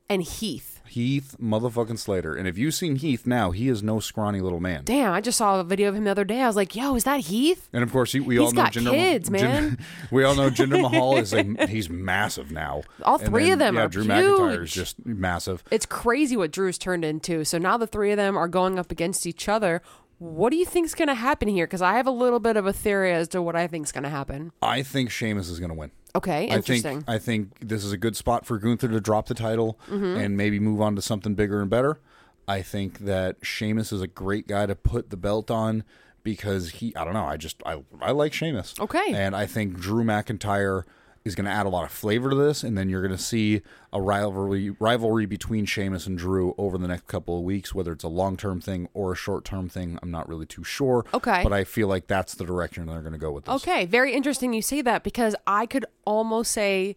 and Heath? Heath motherfucking Slater. And if you've seen Heath now, he is no scrawny little man. Damn, I just saw a video of him the other day. I was like, yo, is that Heath? And of course, he, we all He's know got Jinder. kids, man. Jinder- we all know Jinder Mahal is a he's massive now. All three then, of them yeah, are Drew McIntyre is just massive. It's crazy what Drew's turned into. So now the three of them are going up against each other. What do you think's going to happen here? Because I have a little bit of a theory as to what I think's going to happen. I think Sheamus is going to win. Okay, interesting. I think I think this is a good spot for Gunther to drop the title Mm-hmm. and maybe move on to something bigger and better. I think that Sheamus is a great guy to put the belt on because he I don't know, I just I I like Sheamus. Okay. And I think Drew McIntyre is going to add a lot of flavor to this and then you're going to see a rivalry rivalry between Sheamus and Drew over the next couple of weeks whether it's a long-term thing or a short-term thing, I'm not really too sure. Okay. But I feel like that's the direction they're going to go with this. okay, very interesting you say that because I could almost say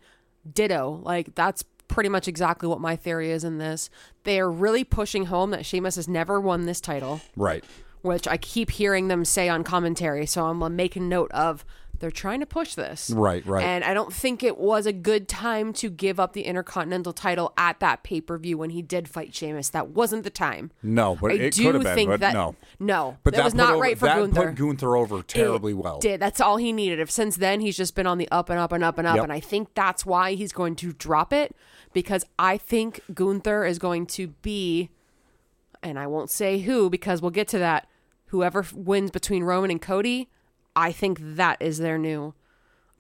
ditto. Like, that's pretty much exactly what my theory is in this. They are really pushing home that Sheamus has never won this title. Right. which I keep hearing them say on commentary. So I'm making note of they're trying to push this. Right, right. And I don't think it was a good time to give up the Intercontinental title at that pay per view when he did fight Sheamus. That wasn't the time. No, but I it could have been, think but that no. no, But that, that was not over, right for that Gunther. put Gunther over terribly It well. Did that's all he needed. If since then he's just been on the up and up and up and up, Yep. and I think that's why he's going to drop it because I think Gunther is going to be, and I won't say who because we'll get to that. Whoever wins between Roman and Cody, I think that is their new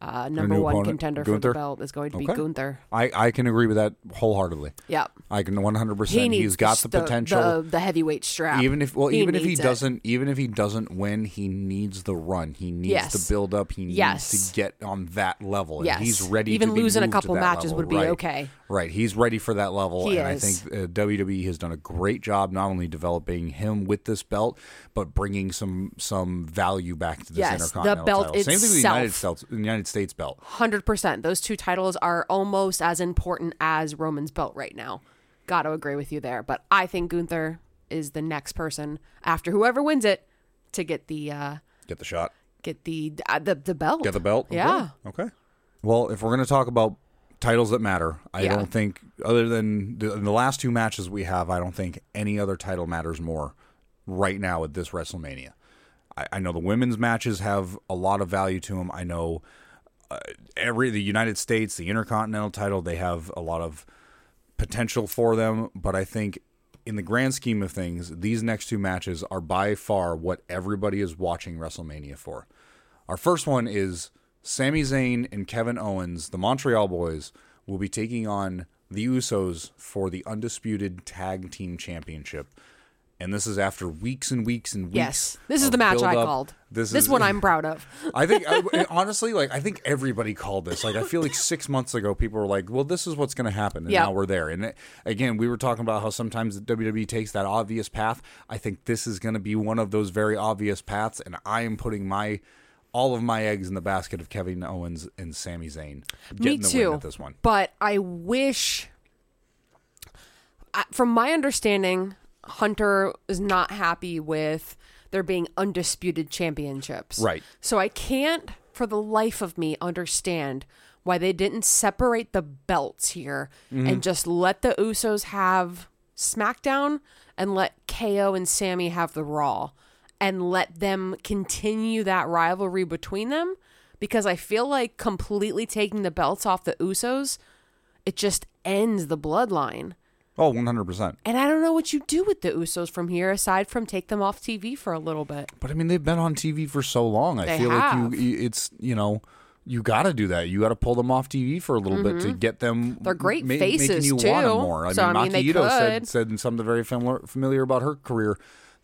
uh, number one opponent, contender for the belt is going to be Okay. Gunther. I, I can agree with that wholeheartedly. Yep. I can 100%. He needs He's got the, the, potential. the, the heavyweight strap. even if well, He even if he it. doesn't, even if he doesn't win, he needs the run. He needs Yes. the build up. He needs Yes. to get on that level. And Yes. he's ready. Even to be losing a couple matches level. would be Right. okay. Right. He's ready for that level, He and is. I think uh, WWE has done a great job not only developing him with this belt, but bringing some some value back to this Yes, the Intercontinental belt title. Same thing with the United. States, United States belt. Hundred percent. Those two titles are almost as important as Roman's belt right now. Got to agree with you there. But I think Gunther is the next person after whoever wins it to get the uh, Get the shot. get the uh, the the belt. Get the belt. Yeah. Okay. Well, if we're going to talk about titles that matter, I Yeah. don't think other than the, the last two matches we have, I don't think any other title matters more right now at this WrestleMania. I, I know the women's matches have a lot of value to them. I know uh, every the United States, the Intercontinental title, they have a lot of potential for them, but I think in the grand scheme of things, these next two matches are by far what everybody is watching WrestleMania for. Our first one is Sami Zayn and Kevin Owens, the Montreal Boys, will be taking on the Usos for the undisputed tag team championship. And this is after weeks and weeks and weeks. Yes, this is the match I called. This, This is one I'm proud of. I think I, honestly, like I think everybody called this. Like I feel like six months ago, people were like, "Well, this is what's going to happen," and Yeah. now we're there. And it, again, we were talking about how sometimes WWE takes that obvious path. I think this is going to be one of those very obvious paths, and I am putting my all of my eggs in the basket of Kevin Owens and Sami Zayn Me too. this one. But I wish, from my understanding, Hunter is not happy with there being undisputed championships. Right. So I can't, for the life of me, understand why they didn't separate the belts here Mm-hmm. and just let the Usos have SmackDown and let KO and Sami have the Raw and let them continue that rivalry between them because I feel like completely taking the belts off the Usos it just ends the bloodline. Oh, one hundred percent. And I don't know what you do with the Usos from here aside from take them off TV for a little bit. But I mean, they've been on TV for so long. I They feel have. like you, it's you know. You got to do that. You got to pull them off TV for a little bit to get them. Mm-hmm. They're great ma- making faces, you want 'em too. more. I So, mean, I mean, they Maki Itoh said could. said something very familiar, familiar about her career.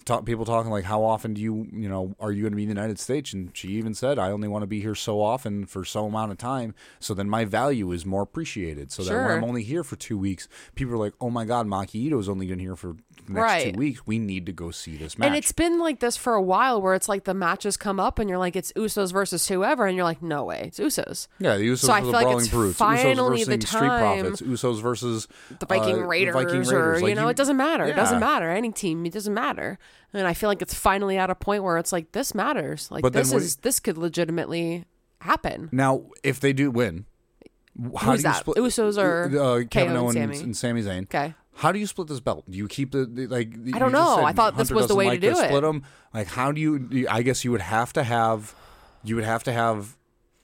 Talk, people talking like, how often do you, you know, are you going to be in the United States? And she even said, I only want to be here so often for so amount of time, so then my value is more appreciated. So that when I'm only here for two weeks, people are like, oh my God, Maki Itoh's only been here for next Right. two weeks. We need to go see this match. And it's been like this for a while where it's like the matches come up and you're like, it's Usos versus whoever. And you're like, no way, it's Usos. Yeah, the Usos So I the feel like Brawling it's Brutes. finally Usos the versus Street time- Profits. Usos versus The Viking, uh, Raiders, Viking Raiders. or, Like, you know, it doesn't matter. It doesn't matter. Any team, it doesn't matter. And I feel like it's finally at a point where it's like, this matters. Like, But this is, this could legitimately happen. Now, if they do win, how Who's do you that? split Usos or uh, Kevin KO and Owens Sami? and Sami Zayn? Okay. How do you split this belt? Do you keep the, the- like? I don't know. I thought this was the way to do it. Split them. Like, how do you? I guess you would have to have, you would have to have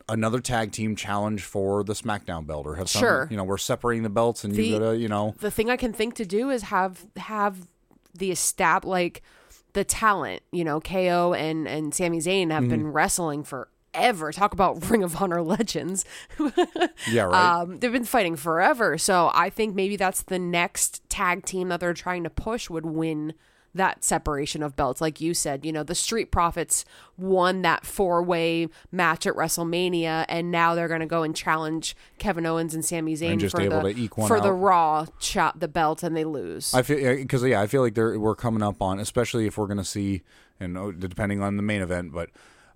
another tag team challenge for the SmackDown belt, or have some, Sure. You know, we're separating the belts, and The- you gotta, you know, the thing I can think to do is have have the estab like the talent. You know, KO and and Sami Zayn have been Mm-hmm. wrestling forever. Talk about Ring of Honor legends. yeah, right. Um, they've been fighting forever. So I think maybe that's the next tag team that they're trying to push would win that separation of belts. Like you said, you know, the Street Profits won that four way match at WrestleMania, and now they're going to go and challenge Kevin Owens and Sami Zayn just for, able the, to eke one for the. Raw shot the belt, and they lose. I feel because yeah, I feel like they're, we're coming up on, especially if we're going to see, and uh, depending on the main event, but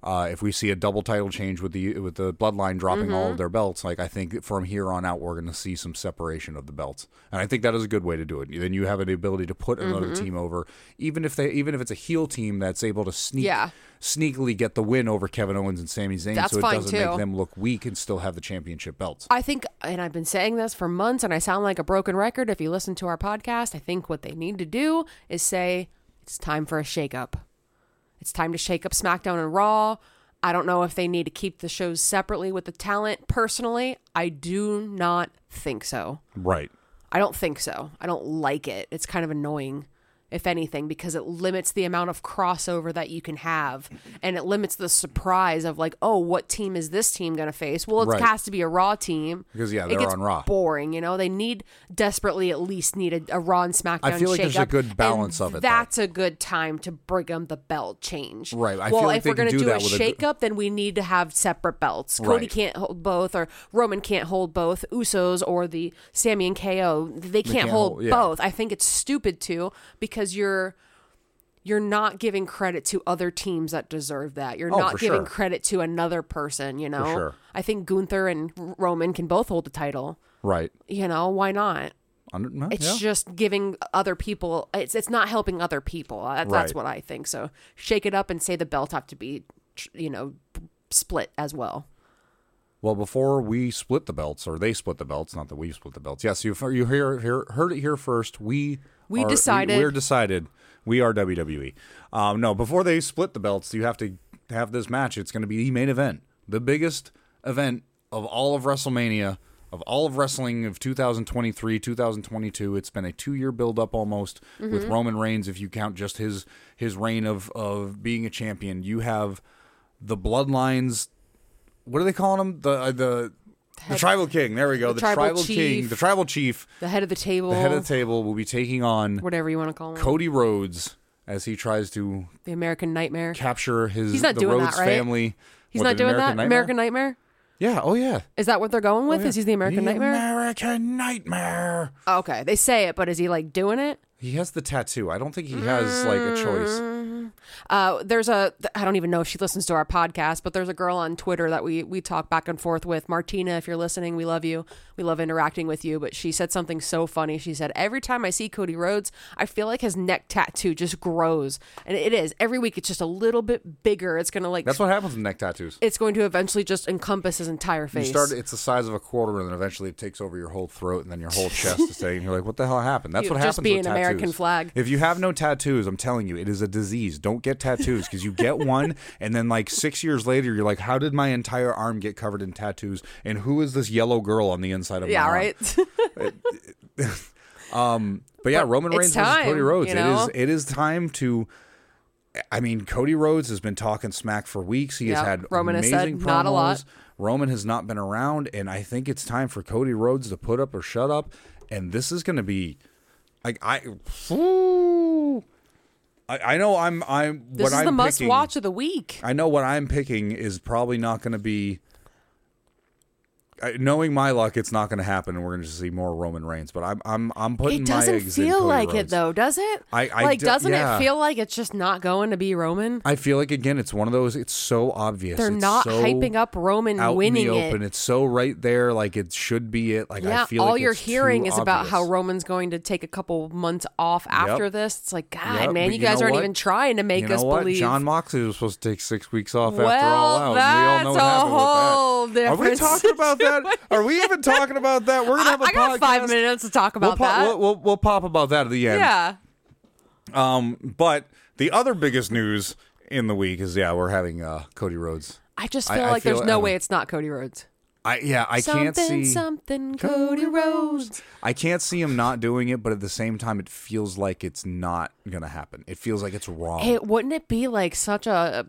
uh, if we see a double title change with the with the Bloodline dropping all Mm-hmm. of their belts, like I think from here on out we're going to see some separation of the belts, and I think that is a good way to do it. Then you have the ability to put another Mm-hmm. team over, even if they even if it's a heel team that's able to sneak. Yeah. Sneakily get the win over Kevin Owens and Sami Zayn, That's so it doesn't too. make them look weak and still have the championship belts. I think, and I've been saying this for months, and I sound like a broken record if you listen to our podcast. I think what they need to do is say, it's time for a shakeup. It's time to shake up SmackDown and Raw. I don't know if they need to keep the shows separately with the talent. Personally, I do not think so. Right. I don't think so. I don't like it. It's kind of annoying, if anything, because it limits the amount of crossover that you can have, and it limits the surprise of like, oh, what team is this team going to face? Well, it Right. has to be a Raw team Because, yeah, they're on Raw. Boring, you know. They need desperately at least need a, a Raw and SmackDown. I feel like there's a good balance of it, though. That's a good time to bring them the belt change. Right. I well, feel like if they we're gonna do do, a with a- shake up, then we need to have separate belts. Cody Right. can't hold both, or Roman can't hold both. Usos or the Sami and KO, they can't, can't hold hold- yeah. both. I think it's stupid too because you're you're not giving credit to other teams that deserve that. You're Oh, not giving sure. credit to another person. You know, sure. I think Gunther and Roman can both hold the title. Right. You know, why not? Under, well, It's yeah. just giving other people. It's it's not helping other people. That, That's what I think. So shake it up and say the belts have to be, you know, split as well. Well, before we split the belts, or they split the belts, not that we split the belts. Yes, you you hear, hear heard it here first. We We are, decided. We, are decided. We are WWE. Um, no, before they split the belts, you have to have this match. It's going to be the main event, the biggest event of all of WrestleMania, of all of wrestling of 2023, 2022. It's been a two year build up almost with Mm-hmm. Roman Reigns. If you count just his his reign of of being a champion, you have the bloodlines what are they calling them? The uh, the the tribal king. There we go. the The, tribal tribal, king, chief. the tribal chief, The head of the table. the head of the table will be taking on whatever you want to call him. Cody Rhodes as he tries to the American Nightmare. capture his He's not the doing that, Rhodes right? family. He's What, not doing American that. Nightmare? American Nightmare. Yeah. Oh yeah. Is that what they're going oh, with? Oh, yeah. Is he the American The Nightmare? American Nightmare. Oh, okay, they say it, but is he like doing it? He has the tattoo. I don't think he has like a choice. Mm. Uh, there's a I don't even know if she listens to our podcast, but there's a girl on Twitter that we we talk back and forth with. Martina, if you're listening, we love you. We love interacting with you. But she said something so funny. She said every time I see Cody Rhodes, I feel like his neck tattoo just grows, and it is every week. It's just a little bit bigger. It's gonna like That's what happens with neck tattoos. it's going to eventually just encompass his entire You face. start. It's the size of a quarter, and then eventually it takes over your whole throat, and then your whole chest saying, "You're like, what the hell happened?" That's You what just be an American flag. If you have no tattoos, I'm telling you, it is a disease. Don't get tattoos because you get one, and then like six years later, you're like, "How did my entire arm get covered in tattoos?" And who is this yellow girl on the inside of my arm? yeah, arm? right. Um, but yeah, But Roman Reigns versus Cody Rhodes. you know? It is. It is time to. I mean, Cody Rhodes has been talking smack for weeks. He Yeah, has had Roman has said promos. not a lot. Roman has not been around, and I think it's time for Cody Rhodes to put up or shut up. And this is going to be, like I, Ooh. I, I know I'm I'm this what is I'm the must picking, watch of the week. I know what I'm picking is probably not going to be. Knowing my luck, it's not going to happen, and we're going to see more Roman Reigns. But I'm I'm I'm putting It doesn't feel like it though, does it? I- I like do- doesn't yeah. it feel like it's just not going to be Roman? I feel like again, it's one of those. It's so obvious. They're It's not so hyping up Roman out winning in the it. It's so right there, like it should be it. Like yeah, I feel all like you're hearing is about how. Roman's going to take a couple months off after this. It's like, God, Yep, man, you you guys aren't what? even trying to make you know us what? believe. Jon Moxley was supposed to take six weeks off well, after all out. that's we all know a whole that. Are we talking about that? Are we even talking about that? We're gonna have a I got five minutes to talk We'll, about pop, that. we'll, we'll, we'll pop about that at the end. yeah, Um, but the other biggest news in the week is yeah, we're having uh, Cody Rhodes. I just feel I like there's feel- no um, way it's not Cody Rhodes. I yeah, I something, can't see. something, Cody Rhodes. I can't see him not doing it, but at the same time, it feels like it's not gonna happen. It feels like it's wrong. Hey, wouldn't it be like such a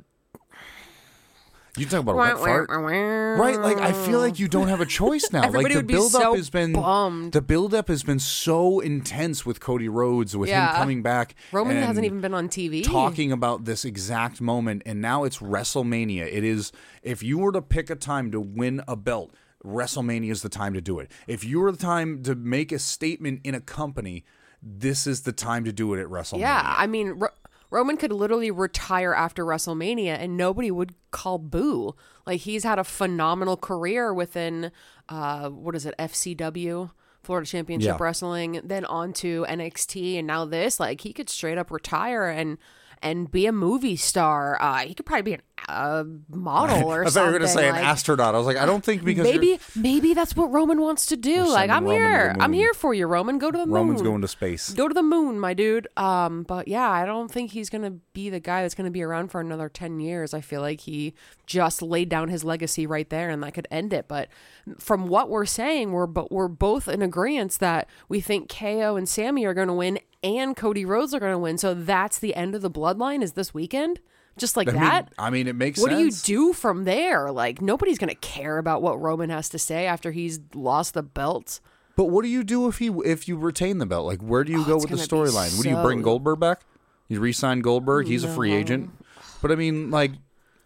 you talk about a wet fart, right? Like I feel like you don't have a choice now. Like the would be build up so has been bummed. the build up has been so intense with Cody Rhodes, with Yeah. him coming back. Roman hasn't even been on TV. talking about this exact moment, and now it's WrestleMania. It is if you were to pick a time to win a belt. WrestleMania is the time to do it. If you were the time to make a statement in a company, this is the time to do it at WrestleMania. Yeah, I mean, Ro- Roman could literally retire after WrestleMania and nobody would call boo. Like he's had a phenomenal career within uh what is it, FCW, Florida Championship Yeah. Wrestling, then on to NXT and now this. Like he could straight up retire and and be a movie star. Uh he could probably be an uh, model or something. I thought you were going to say like, an astronaut. I was like, I don't think because Maybe maybe that's what Roman wants to do. Like I'm Roman here. I'm here for you, Roman. Go to the moon. Roman's going to space. Go to the moon, my dude. Um, but yeah, I don't think he's gonna be the guy that's gonna be around for another ten years. I feel like he just laid down his legacy right there, and that could end it. But from what we're saying, we're but we're both in agreement that we think KO and Sami are gonna win, and Cody Rhodes are gonna win. So that's the end of the bloodline. Is this weekend? Just like I mean, that. I mean, it makes What do you do from there? Like nobody's gonna care about what Roman has to say after he's lost the belt. But what do you do if you if you retain the belt? Like, where do you go Oh, it's with the gonna be storyline? Would you bring Goldberg back? You re-sign Goldberg. He's a free agent. But I mean, like,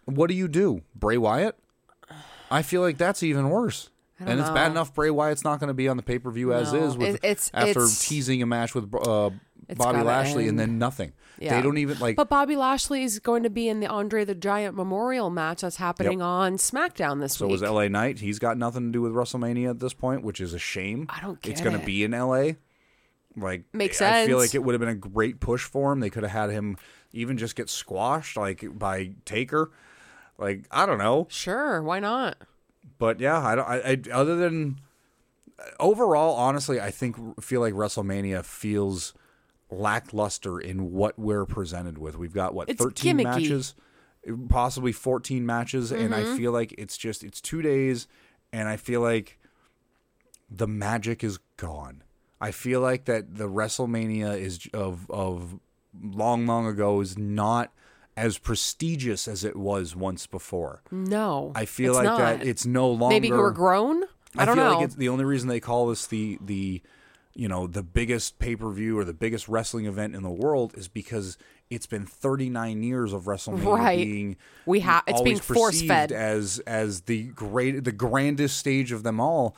what do you do? Bray Wyatt? I feel like that's even worse. And it's bad enough Bray Wyatt's not going to be on the pay per view as No. is with It- it's- after it's- teasing a match with uh, Bobby Lashley and then nothing. Yeah. They don't even like. But Bobby Lashley is going to be in the Andre the Giant Memorial match that's happening on SmackDown this week. so week. was LA Knight. He's got nothing to do with WrestleMania at this point, which is a shame. I don't It's get going to it. be in LA. Like Makes sense. I feel sense. like it would have been a great push for him. They could have had him even just get squashed like by Taker. Like I don't know, Sure, why not? but yeah, I don't. I, I other than overall, honestly, I think feel like WrestleMania feels lackluster in what we're presented with. We've got what It's thirteen gimmicky. matches, possibly fourteen matches, and Mm-hmm. I feel like it's just it's two days, and I feel like the magic is gone. I feel like that the WrestleMania is of of long long ago is not as prestigious as it was once before. No. I feel like that it's no longer maybe we're grown. I, don't feel know. like it's the only reason they call this the the you know the biggest pay per view or the biggest wrestling event in the world is because it's been 39 years of WrestleMania Right. being We ha- it's being force-fed. as as the great the grandest stage of them all.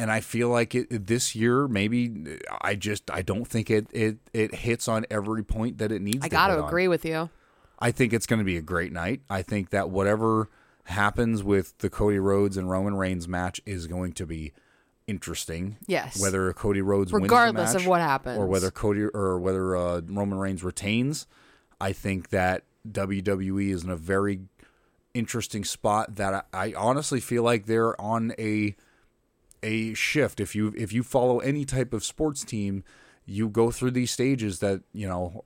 And I feel like it, this year, maybe I just I don't think it it it hits on every point that it needs. To. I got to on. agree with you. I think it's going to be a great night. I think that whatever happens with the Cody Rhodes and Roman Reigns match is going to be interesting. Yes. Whether Cody Rhodes Regardless wins the of match what happens. or whether Cody or whether uh, Roman Reigns retains, I think that WWE is in a very interesting spot that I, I honestly feel like they're on a a shift. If you if you follow any type of sports team, you go through these stages that you know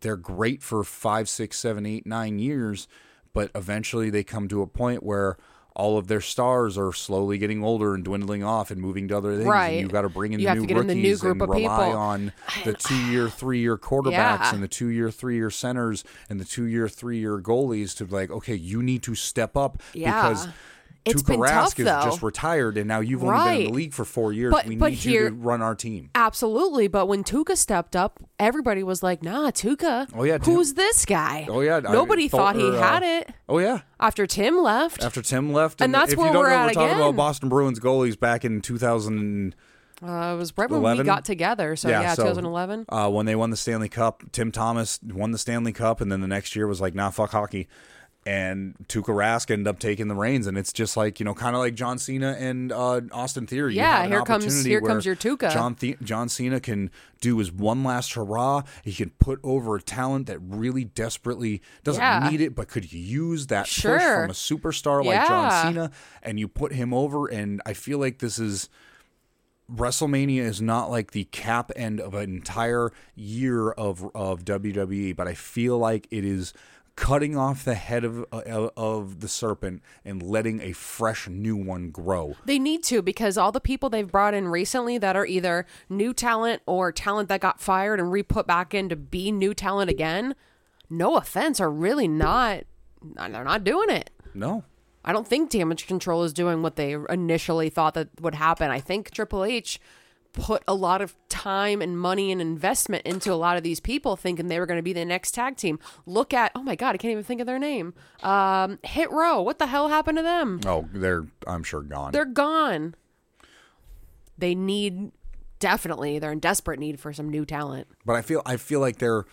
they're great for five, six, seven, eight, nine years, but eventually they come to a point where all of their stars are slowly getting older and dwindling off and moving to other things. Right. And you've got to bring in You the new in the rookies new group and of rely people. on the two-year, three-year quarterbacks Yeah. and the two-year, three-year centers and the two-year, three-year goalies to like, okay, you need to step up Yeah. because. It's Tuukka Rask is though. just retired, and now you've only been in the league for four years. But- we but need you to run our team. Absolutely, but when Tuukka stepped up, everybody was like, "Nah, Tuukka. Oh, yeah, who's this guy? Oh yeah, nobody Thor- thought he or, uh, had it Oh yeah, after Tim left. after Tim left, And that's if where you don't we're know, at we're talking about. Boston Bruins goalies back in 2000. Uh, it was right when we got together. So yeah, so, 2011. Uh, when they won the Stanley Cup, Tim Thomas won the Stanley Cup, and then the next year was like, nah, fuck hockey. And Tuukka Rask ended up taking the reins, and it's just like you know, kind of like John Cena and uh, Austin Theory. Yeah, here comes- here comes your Tuukka. John The- John Cena can do his one last hurrah. He can put over a talent that really desperately doesn't Yeah. need it, but could use that push from a superstar like Yeah. John Cena, and you put him over. And I feel like this is WrestleMania is not like the cap end of an entire year of of WWE, but I feel like it is cutting off the head of uh, of the serpent and letting a fresh new one grow. They need to because all the people they've brought in recently that are either new talent or talent that got fired and re put back in to be new talent again. No offense, are really not. They're not doing it. No. I don't think Damage Control is doing what they initially thought that would happen. I think Triple H put a lot of time and money and investment into a lot of these people thinking they were going to be the next tag team. Look at, oh my God, I can't even think of their name. Um, Hit Row. What the hell happened to them? Oh, they're I'm sure gone. They're gone. They need, definitely, they're in desperate need for some new talent. but I feel I feel like they're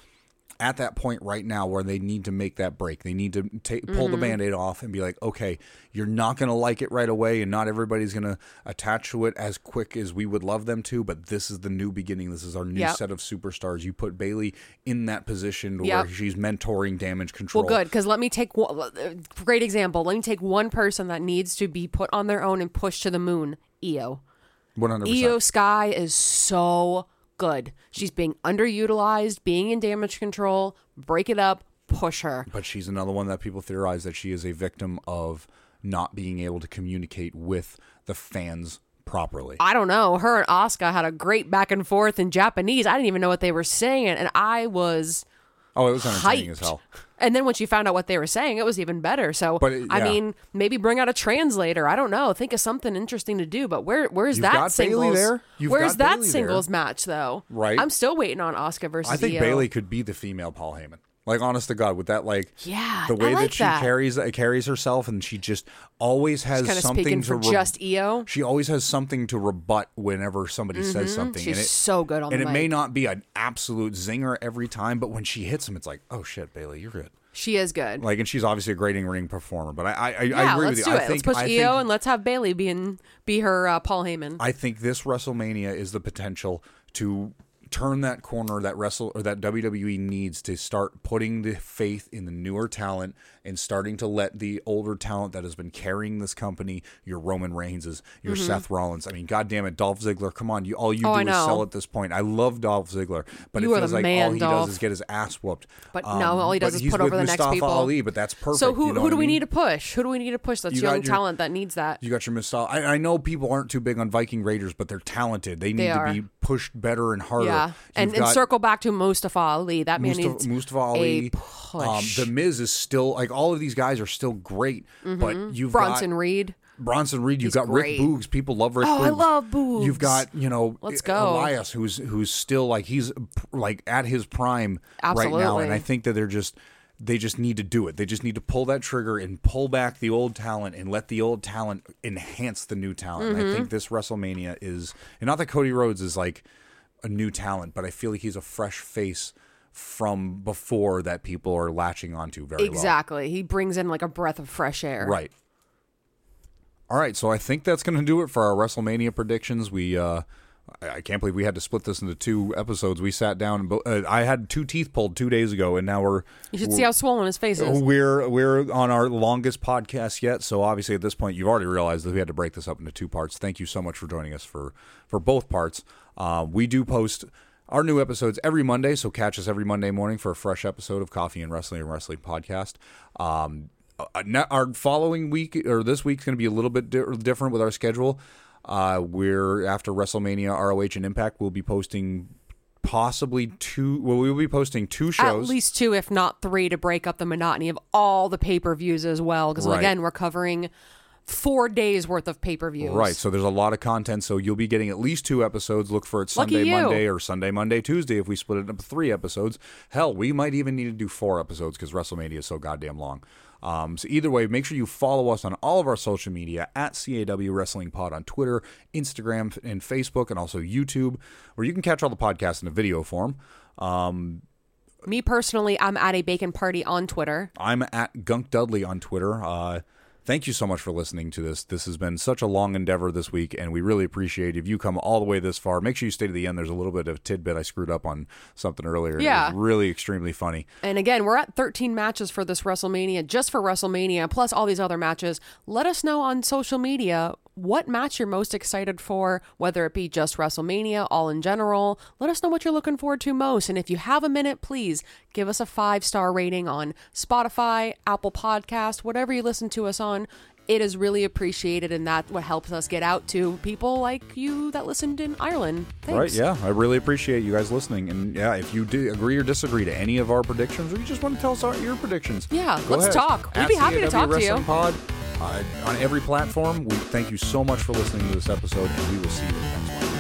at that point right now where they need to make that break. They need to ta- pull Mm-hmm. the band-aid off and be like, okay, you're not going to like it right away and not everybody's going to attach to it as quick as we would love them to, but this is the new beginning. This is our new Yep. set of superstars. You put Bayley in that position where Yep. she's mentoring damage control. Well, good because let me take one great example. Let me take one person that needs to be put on their own and pushed to the moon. Iyo. 100%. Iyo Sky is so good. She's being underutilized, being in damage control. Break it up, push her. but she's another one that people theorize that she is a victim of not being able to communicate with the fans properly. I don't know. Her and Asuka had a great back and forth in Japanese. I didn't even know what they were saying, and I was oh, it was entertaining hyped. as hell. And then when she found out what they were saying, it was even better. So, But it- I mean, maybe bring out a translator. I don't know. Think of something interesting to do. But where where's You've that singles? there. Where's got that there. singles match though? Right. I'm still waiting on Asuka versus. I think Iyo. Bayley could be the female Paul Heyman. Like honest to God, with that like Yeah, the way like that she that. carries uh, carries herself, and she just always has of something to re- just Iyo. She always has something to rebut whenever somebody says something. Mm-hmm. She's and it, so good on and it may not be an absolute zinger every time, but when she hits him, it's like, oh shit, Bayley, you're good. She is good. Like, and she's obviously a great in ring performer. But I, I, I, yeah, I agree let's with do you. it. I think, let's push I Iyo think, and let's have Bayley be in, be her uh, Paul Heyman. I think this WrestleMania is the potential to turn that corner that wrestle or that WWE needs to start putting the faith in the newer talent and starting to let the older talent that has been carrying this company, your Roman Reigns, is your Seth Rollins. I mean, God damn it, Dolph Ziggler, come on, you all you Mm-hmm. Oh, I do is know. sell at this point. I love Dolph Ziggler, but You it feels like man, all he Dolph. does is get his ass whooped. But no, all he does is put over the next Mustafa people. Ali, but that's perfect. So who you know who do I we mean? need to push? Who do we need to push? That's You young your- talent that needs that. You got your Mustafa. I, I know people aren't too big on Viking Raiders, but they're talented. They need They to be pushed better and harder. yeah, and, You've and got circle back to Mustafa Ali. That man Mustafa, needs Mustafa Ali. a push. Um, the Miz is still like all of these guys are still great, but you've Mm-hmm. Bronson got Reed. Bronson Reed. You've He's got Rick. Boogs. People love Rick. Oh, I love Boogs. You've got you know Let's go. Elias, who's who's still like he's like at his prime right now, and I think that they're just. They just need to do it. They just need to pull that trigger and pull back the old talent and let the old talent enhance the new talent. I Mm-hmm. think this WrestleMania is, and not that Cody Rhodes is like a new talent, but I feel like he's a fresh face from before that people are latching onto very well. Exactly. He brings in like a breath of fresh air. Right. All right, so I think that's going to do it for our WrestleMania predictions. We, uh, I can't believe we had to split this into two episodes. We sat down and bo- uh, I had two teeth pulled two days ago, and now we're You should see how swollen his face is. we're we're on our longest podcast yet. So obviously at this point, you've already realized that we had to break this up into two parts. Thank you so much for joining us for for both parts. Uh, we do post our new episodes every Monday, so catch us every Monday morning for a fresh episode of Coffee and Wrestling and Wrestling Podcast. Um, uh, our following week or this week's going to be a little bit di- different with our schedule. Uh, we're after WrestleMania, ROH, and Impact. We'll be posting possibly two. Well, we will be posting two shows, At least two, if not three, to break up the monotony of all the pay per views as well. Because Right. again, we're covering four days worth of pay per views. Right. So there's a lot of content. So you'll be getting at least two episodes. Look for it Sunday. Monday, or Sunday, Monday, Tuesday. If we split it into three episodes, hell, we might even need to do four episodes because WrestleMania is so goddamn long. Um, so either way, make sure you follow us on all of our social media at CAW Wrestling Pod on Twitter, Instagram, and Facebook, and also YouTube, where you can catch all the podcasts in a video form. Um, Me personally, I'm at a bacon party on Twitter. I'm at Gunk Dudley on Twitter. Uh, thank you so much for listening to this. This has been such a long endeavor this week, and we really appreciate if you come all the way this far. Make sure you stay to the end. There's a little bit of tidbit I screwed up on something earlier. Yeah. It was really extremely funny. And again, we're at 13 matches for this WrestleMania, just for WrestleMania, plus all these other matches. Let us know on social media what match you're most excited for, whether it be just WrestleMania, all in general. Let us know what you're looking forward to most. And if you have a minute, please give us a five star rating on Spotify, Apple Podcast, whatever you listen to us on. It is really appreciated, and that what helps us get out to people like you that listened in Ireland. Thanks. Right? Yeah, I really appreciate you guys listening. And yeah, if you do agree or disagree to any of our predictions, or you just want to tell us our, your predictions, Yeah, let's ahead. talk. We'd At be happy to CAW talk to you. Pod, uh, on every platform. We thank you so much for listening to this episode, and we will see you next one.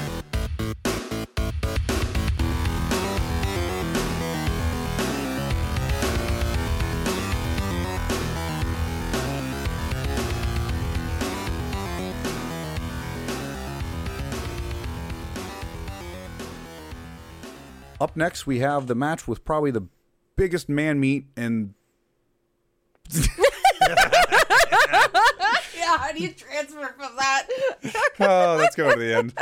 Up next, we have the match with probably the biggest man meat and Yeah, how do you transfer from that? oh, let's go to the end.